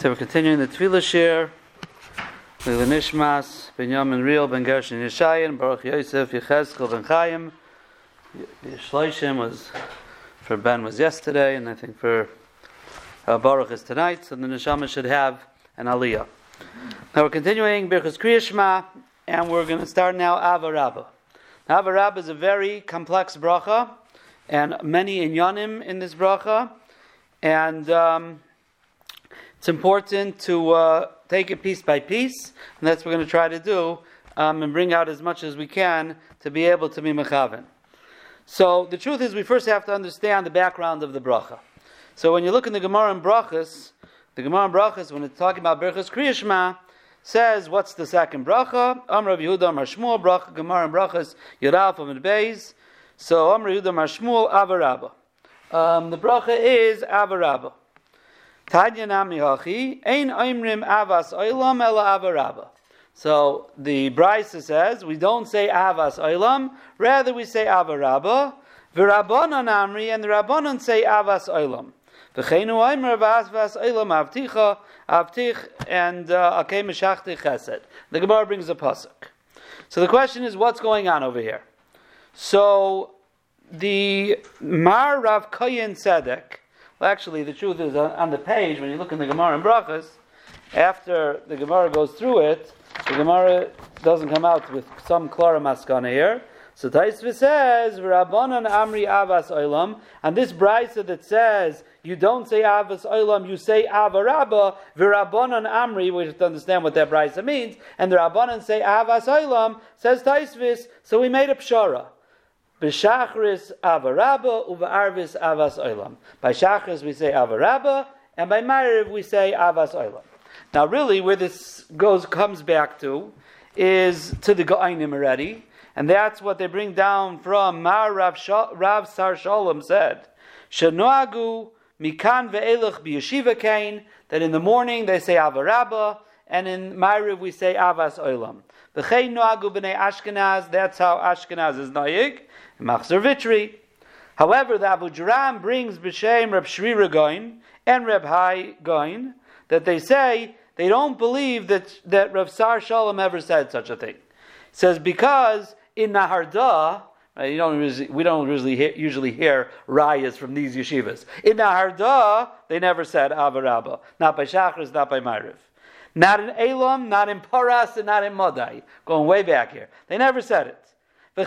So we're continuing the Tefillah with the Nishmas, Binyamin Real, Ben Gershon Yeshayan, Baruch Yosef, Yechezkel, Ben Chaim. The Shloishim was, for Ben was yesterday, and I think for uh, Baruch is tonight, so the Neshama should have an Aliyah. Now we're continuing Birchas Kriyashma, and we're going to start now Ava Rabba. Now Ava Rabba is a very complex bracha, and many inyanim in this bracha, and um, it's important to uh, take it piece by piece, and that's what we're going to try to do, um, and bring out as much as we can to be able to be mechaven. So the truth is, we first have to understand the background of the bracha. So when you look in the Gemara and Brachas, the Gemara and Brachas, when it's talking about Berachas Kriyashma, says what's the second bracha? Amr Yehuda Amr Shmuel bracha Gemara and Brachas Yiraf Amid Beis. So Amr Yehuda Amr Shmuel Avarabba. Um, the bracha is Avarabba. Tanya Nami Hachi Ein Oimrim Avas Oilam Ela Avarabba. So the Brisa says we don't say Avas Oilam, rather we say Avarabba. V'Rabbanon Amri and the Rabbanon say Avas Oilam. V'cheinu Oimer Avas Vas Oilam Avticha Avtich and uh, Akei Meshachti Chesed. The Gemara brings a pasuk. So the question is, what's going on over here? So the Mar Rav Kayin Tzedek. Well, actually, the truth is on the page when you look in the Gemara and Brachas, after the Gemara goes through it, the Gemara doesn't come out with some Klara Maskana here. So Taisva says, "Rabbanan Amri Avas Olam," and this brisa that says you don't say Avas Olam, you say Avarabba. V'Rabbanan Amri, we have to understand what that brisa means, and the Rabbanan say Avas Olam. Says Taisvis, so we made a pshara. B'shachris Avarabba u'v'arvis Avas Olam. By Shachris we say Avarabba, and by Ma'ariv we say Avas Olam. Now, really, where this goes comes back to is to the Ga'inim already. And that's what they bring down from Mar Rav, Shal, Rav Sar Shalom said. Shanoagu mikan ve'elach b'yeshiva kain, that in the morning they say Avarabba, and in Ma'ariv we say Avas Olam. V'chein noagu b'nei Ashkenaz, that's how Ashkenaz is noyig, Machzor Vitry. However, the Abudarham brings b'shem Reb Shri Goin and Reb Hai Goin, that they say they don't believe that, that Rav Sar Shalom ever said such a thing. It says because in Naharda, you don't we don't usually hear, usually hear rayas from these yeshivas. In Naharda, they never said Avarabba. Not by Shachris, not by Ma'ariv. Not in Elam, not in Paras, and not in Madai. Going way back here. They never said it. And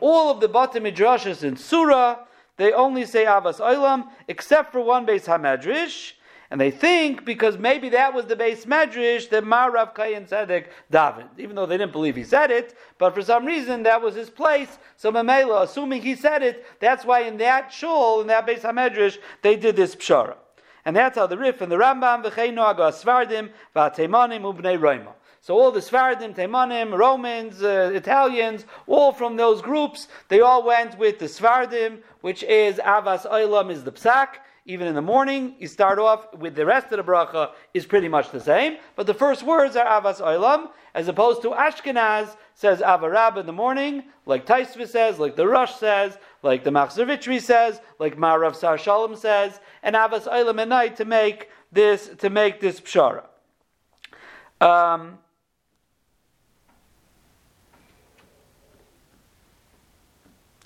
all of the bottom midrashes in Sura, they only say Avas Olam, except for one base Hamedrash, and they think because maybe that was the base Medrash that Mar Rav Kayin Tzedek David, even though they didn't believe he said it, but for some reason that was his place. So Mamela, assuming he said it, that's why in that shul, in that base Hamedrash, they did this pshara. And that's how the Rif and the Rambam, V'chein Noaga Svardim, V'ateimanim, Ubnei Roima. So all the Sfardim, Teimanim, Romans, uh, Italians, all from those groups, they all went with the Sfardim, which is Avas Olam is the Psak. Even in the morning, you start off with the rest of the bracha is pretty much the same, but the first words are Avas Olam, as opposed to Ashkenaz says Avarab in the morning, like Taisva says, like the Rosh says, like the Machzor says, like Marav Sar Shalom says, and Avas Olam at night to make this to make this pshara. Um,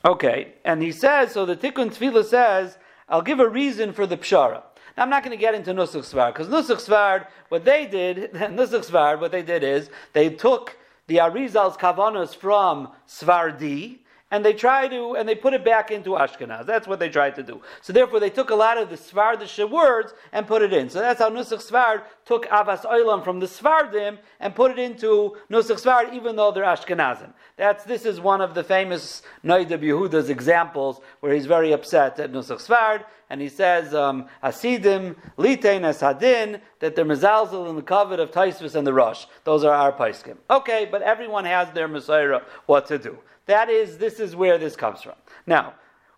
Okay, and he says, so the Tikkun Tefillah says, I'll give a reason for the Pshara. Now, I'm not going to get into Nusach Svar, because Nusach Svar, what they did, Nusach Svar, what they did is, they took the Arizal's Kavanas from Svardi, and they try to, and they put it back into Ashkenaz. That's what they tried to do. So therefore, they took a lot of the Svardish words and put it in. So that's how Nusach Sfard took Avas Oilam from the Svardim and put it into Nusach Sfard, even though they're Ashkenazim. That's, this is one of the famous Noda B'Yehuda's examples where he's very upset at Nusach Svard, and he says, um, Asidim, Litein, Asadin, that they're Mezalzel in the covet of Taisvis and the Rosh. Those are our Paiskim. Okay, but everyone has their Messiah what to do. That is, this is where this comes from. Now,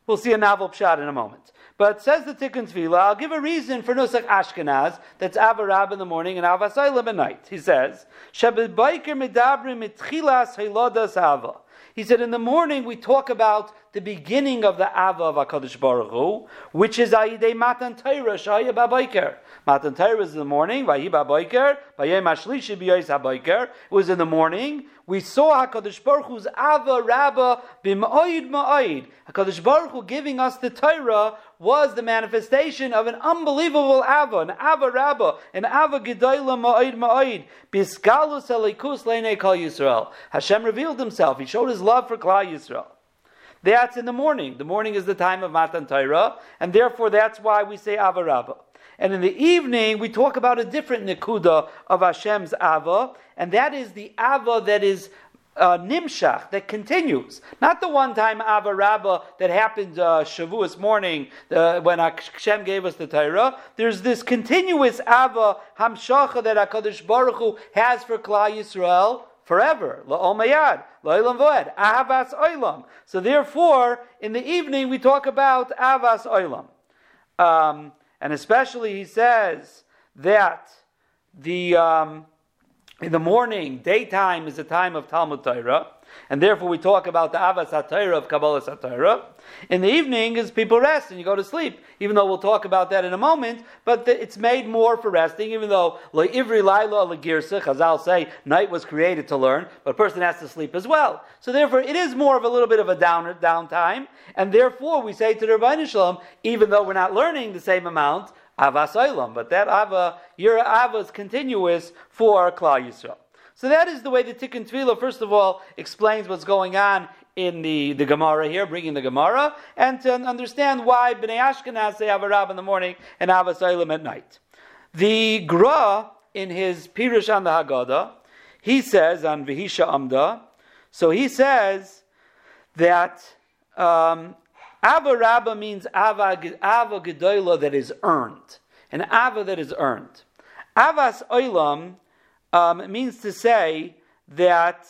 we'll see a novel pshat in a moment. But says the Tikkun Tefillah, I'll give a reason for Nusach Ashkenaz, that's Avarab in the morning and Avasailam at night. He says, Shabbat Biker Mitchilas Hava. He said, in the morning we talk about the beginning of the Ava of HaKadosh Baruch Hu, which is Ayidei Matan Torah, Shaya Babayker. Matan Torah is in the morning, Vayi Babayker, Vayem Ashlishi B'Yois HaBayker. It was in the morning. We saw HaKadosh Baruch Hu's Ava Rabba Ma'oid. HaKadosh Baruch Hu giving us the Torah was the manifestation of an unbelievable Ava, an Ava Rabba, an Ava Gedoyla Ma'oid Ma'oid. Biskalus Elikus Leine Kal Yisrael. Hashem revealed himself. He showed his love for Klal Yisrael. That's in the morning. The morning is the time of Matan Torah, and therefore that's why we say Ava And in the evening, we talk about a different Nikuda of Hashem's Ava, and that is the Ava that is uh, nimshach that continues, not the one-time ava rabba that happened uh, morning uh, when Hashem gave us the Torah. There's this continuous ava hamshacha that Hakadosh Baruch Hu has for Klal Yisrael forever. La'omayad, la'ilam voed, ahavas oilam. So therefore, in the evening we talk about avas oilam, um, and especially he says that the um, in the morning, daytime is a time of Talmud Torah, and therefore we talk about the Avas HaTorah of Kabbalah HaTorah. In the evening is people rest and you go to sleep, even though we'll talk about that in a moment, but the, it's made more for resting, even though Ivri Laila Girsa, Chazal say, night was created to learn, but a person has to sleep as well. So therefore it is more of a little bit of a downer, downtime, and therefore we say to the Rabbi Shalom, even though we're not learning the same amount, Avas but that Ava, your Ava is continuous for Klal Yisrael. So that is the way the Tikkun Tefillah, first of all, explains what's going on in the, the Gemara here, bringing the Gemara, and to understand why Bnei Ashkenaz say Avarab in the morning and Avas at night. The Gra, in his Pirush on the Haggadah, he says on Vihisha Amda, so he says that um, Ava Rabba means Ava, Ava Gedoyla that is earned. An Ava that is earned. Avas Oilam um, means to say that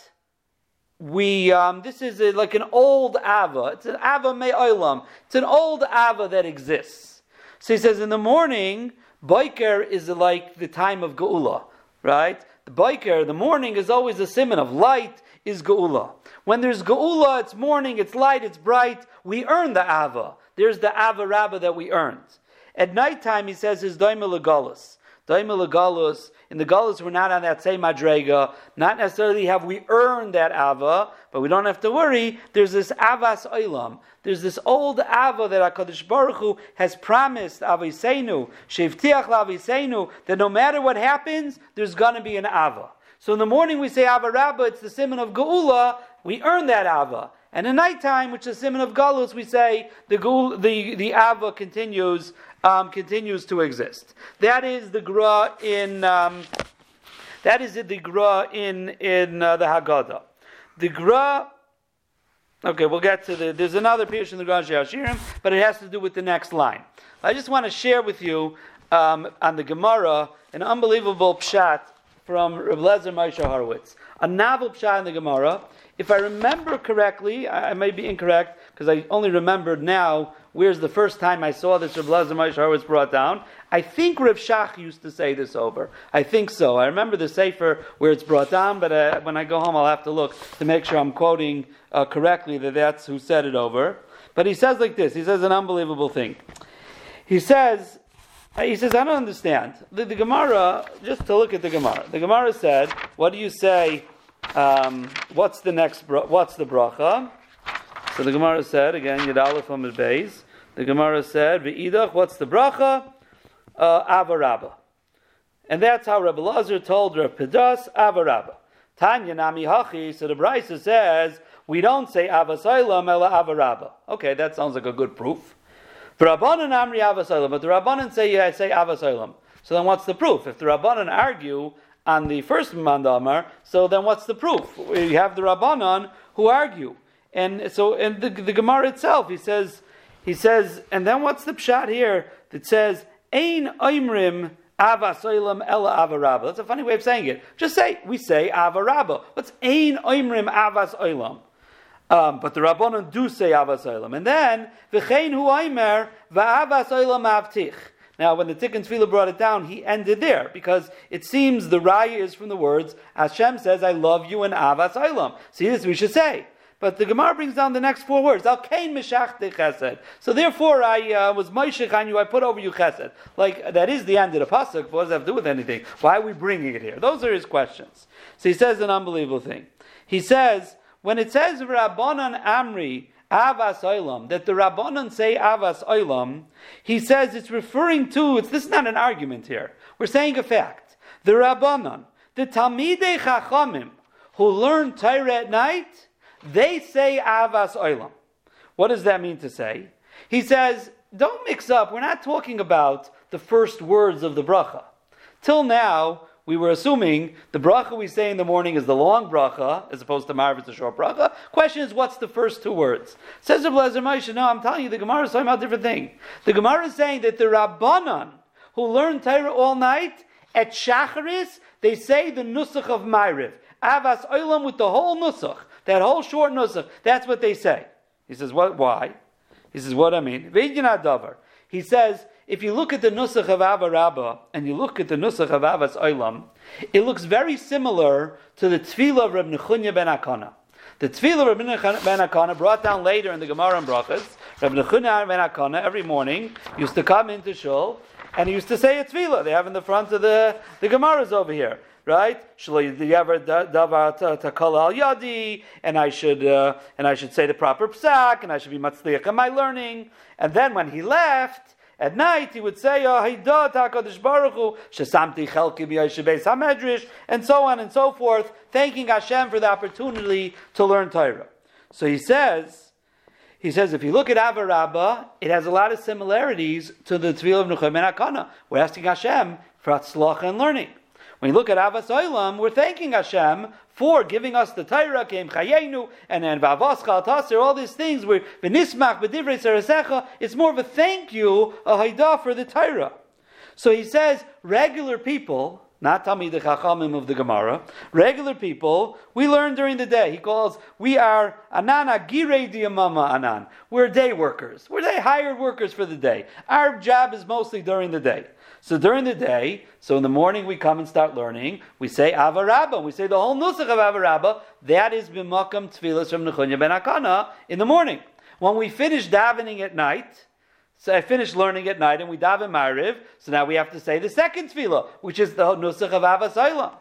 we, um, this is a, like an old Ava. It's an Ava Me Oilam. It's an old Ava that exists. So he says in the morning, Biker is like the time of Geula, right? The Biker, the morning is always a simon of light, is Geula. When there's Geula, it's morning, it's light, it's bright. We earn the Ava. There's the Ava Rabba that we earned. At nighttime, he says, is Daima Legalus. Daima Legalus. In the Galus, we're not on that same Madrega. Not necessarily have we earned that Ava, but we don't have to worry. There's this Avas Oilam. There's this old Ava that HaKadosh Baruch Hu has promised Aviseinu, Shevtiach Laviseinu, that no matter what happens, there's going to be an Ava. So in the morning we say Ava Rabba, it's the simon of Geula, we earn that Ava. And in nighttime, which is simon of Galus, we say the, Geula, the, the Ava continues, um, continues to exist. That is the Gra in, um, that is the Gra in, in uh, the Haggadah. The Gra Okay, we'll get to the. There's another piece in the Gra Hashirim, but it has to do with the next line. I just want to share with you um, on the Gemara an unbelievable pshat from Reb Lezer Moshe. A novel pshat in the Gemara. If I remember correctly, I, I may be incorrect because I only remembered now where's the first time I saw this Reb Lezer Moshe brought down. I think Reb Shach used to say this over. I think so. I remember the Sefer where it's brought down, but uh, when I go home, I'll have to look to make sure I'm quoting uh, correctly that that's who said it over. But he says like this. He says an unbelievable thing. He says he says, I don't understand. The, the, Gemara, just to look at the Gemara, the Gemara said, what do you say, um, what's the next, what's the bracha? So the Gemara said, again, Yad Amid Beis, the Gemara said, V'idach, what's the bracha? Uh, Avarabba. And that's how Rabbi Lazar told Rabbi Pedas, Avarabba. Tanya Nami Hachi, so the Brisa says, we don't say Avasailam, Ela Avarabba. Okay, that sounds like a good proof. The Rabbanan Amri Avasolam, but the Rabbanan say yeah, say Avasolam. So then what's the proof? If the Rabbanan argue on the first Mandamar, so then what's the proof? You have the Rabbanan who argue. And so in the, the Gemara itself, he says, he says, and then what's the pshat here that says, Ein Oimrim Avasoilam Ella Avarabba. That's a funny way of saying it. Just say, we say Avarabba. What's Ein Oimrim Avas Oilam? Um, but the Rabbanon do say Avas Olam. And then, V'chein hu aimer v'avas Olam avtich. Now, when the Tikkun Tefillah brought it down, he ended there because it seems the raya is from the words Hashem says, "I love you" and Avas Olam. See this we should say. but the Gemara brings down the next four words. Al kain mishachti chesed. So therefore, I uh, was moishich on you. I put over you chesed. Like that is the end of the pasuk. What does that have to do with anything? Why are we bringing it here? Those are his questions. So he says an unbelievable thing. He says when it says Rabbanan Amri Avas Olam, that the Rabbanan say Avas Olam, he says it's referring to. It's this is not an argument here. We're saying a fact. The Rabbanan, the Talmidei Chachamim, who learn Torah at night they say Avas Olam. What does that mean to say? He says, don't mix up. We're not talking about the first words of the bracha. Till now, we were assuming the bracha we say in the morning is the long bracha, as opposed to Marv, it's a short bracha. Question is, what's the first two words? Says the Blazer Moshe, no, I'm telling you, the Gemara is talking about a different thing. The Gemara is saying that the Rabbanan, who learn Torah all night, at Shacharis, they say the Nusach of Ma'ariv. Avas Olam with the whole Nusach. That whole short nusach, that's what they say. He says, what, why? He says, what I mean? He says, if you look at the nusach of Abba Rabba and you look at the nusach of Avas Olam, it looks very similar to the tefillah of Reb Nechunya ben Akana. The tefillah of Reb ben Akana brought down later in the Gemara and Brachas, Reb Nechunya ben Akana every morning used to come into shul and he used to say a tefillah. They have in the front of the, the Gemaras over here right? and I should uh, and I should say the proper psak, and I should be matzliach in my learning. And then when he left. At night, he would say, oh, and so on and so forth, thanking Hashem for the opportunity to learn Torah. So he says, he says, if you look at Avarabba, it has a lot of similarities to the Tvil of Nechunya ben Akana. We're asking Hashem for Atzlach and learning. When you look at Avas Olam, we're thanking Hashem for giving us the Torah, Kem Chayenu, and then Vavas Tasir, all these things. Where V'nismach B'divrei Sarasecha, it's more of a thank you, a Haidah for the Torah. So he says, regular people, not Tamid the Chachamim of the Gemara, regular people, we learn during the day. He calls, we are Anana Girei Diamama Anan. We're day workers. We're day hired workers for the day. Our job is mostly during the day. So during the day, so in the morning we come and start learning, we say Avarabba, we say the whole Nusach of Avarabba, that is Bimakam Tfilas from Nechunya ben Akana in the morning. When we finish davening at night, so I finished learning at night and we daven Ma'ariv, so now we have to say the second tefillah, which is the Nusach of Avasailam.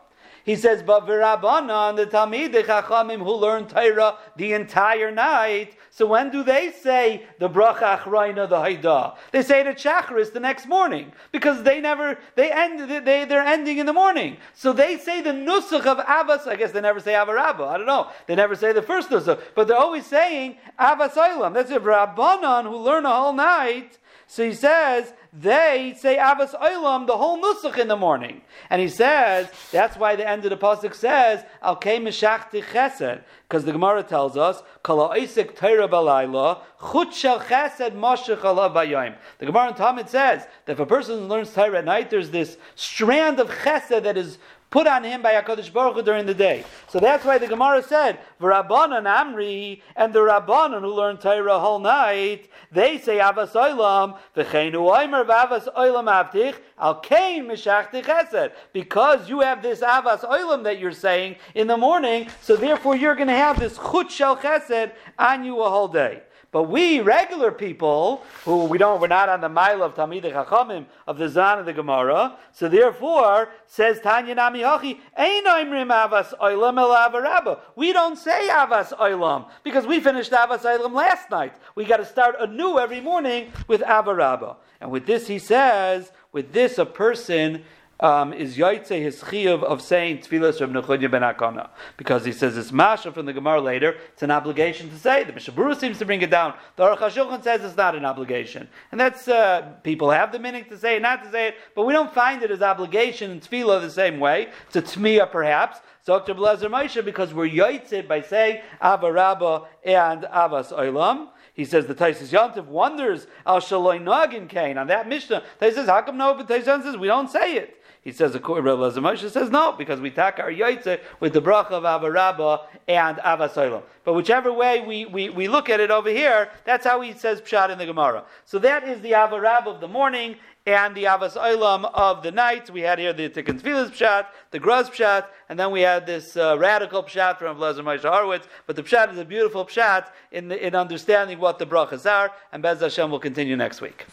He says, but V'Rabbanan, the Talmid, the Chachamim who learn Torah the entire night. So when do they say the Bracha Achraina, the Haidah? They say it at Shachris the next morning because they never they end they they're ending in the morning. So they say the Nusach of Abbas. I guess they never say Avarabba. I don't know. They never say the first Nusach, but they're always saying Abbas That's a Rabbanan who learn a whole night. So he says they say Avas Olam the whole Nusach in the morning. And he says, that's why the end of the Pasuk says, Al Meshachti Chesed. Because the Gemara tells us, Kala Isik Teira Balayla, Chut Shel Chesed Moshech Alav. The Gemara in Talmud says that if a person learns Torah at night, there's this strand of Chesed that is put on him by HaKadosh Baruch Hu during the day. So that's why the Gemara said, V'Rabbanan Amri, and the Rabbanan who learn Torah whole night, they say Avas Olam, V'cheinu Oimer V'Avas Olam Avtich, Al Kain Mishachti Chesed. Because you have this Avas Olam that you're saying in the morning, so therefore you're going to have this Chut Shel Chesed on you a whole day. But we regular people who we don't, we're not on the mile of Talmid Chachamim of the Zan of the Gemara. So therefore, says Tanya Nami Hachi, Einoimrim Avas Oilam El We don't say Avas Oilam because we finished Avas Oilam last night. We got to start anew every morning with Avarabba. And with this, he says, with this, a person um, is Yaitse his chiyuv of saying Tfilas Reb Nechunya ben Akana because he says it's Masha from the Gemara later. It's an obligation to say. The Mishnah Berurah seems to bring it down. The Aruch HaShulchan says it's not an obligation, and that's uh, people have the meaning to say it, not to say it, but we don't find it as obligation in Tfilah the same way. It's a Tmiya perhaps. Dr. Blazer Moshe because we're Yaitse by saying Avarabba and Avas Olam. He says the Taisus Yantiv wonders al Shaloi Nagin Kain on that Mishnah. Says, how come no? But Taisus says we don't say it. He says, according Rabbi says no, because we tak our yaitze with the bracha of Avarabba and Avasoilam. But whichever way we, we, we look at it over here, that's how he says pshat in the Gemara. So that is the Avarabba of the morning and the Avas of the night. We had here the Tikkun Tfilas pshat, the Graz pshat, and then we had this uh, radical pshat from Blazer Moshe Horowitz. But the pshat is a beautiful pshat in, the, in understanding what the brachas are, and Bez Hashem will continue next week.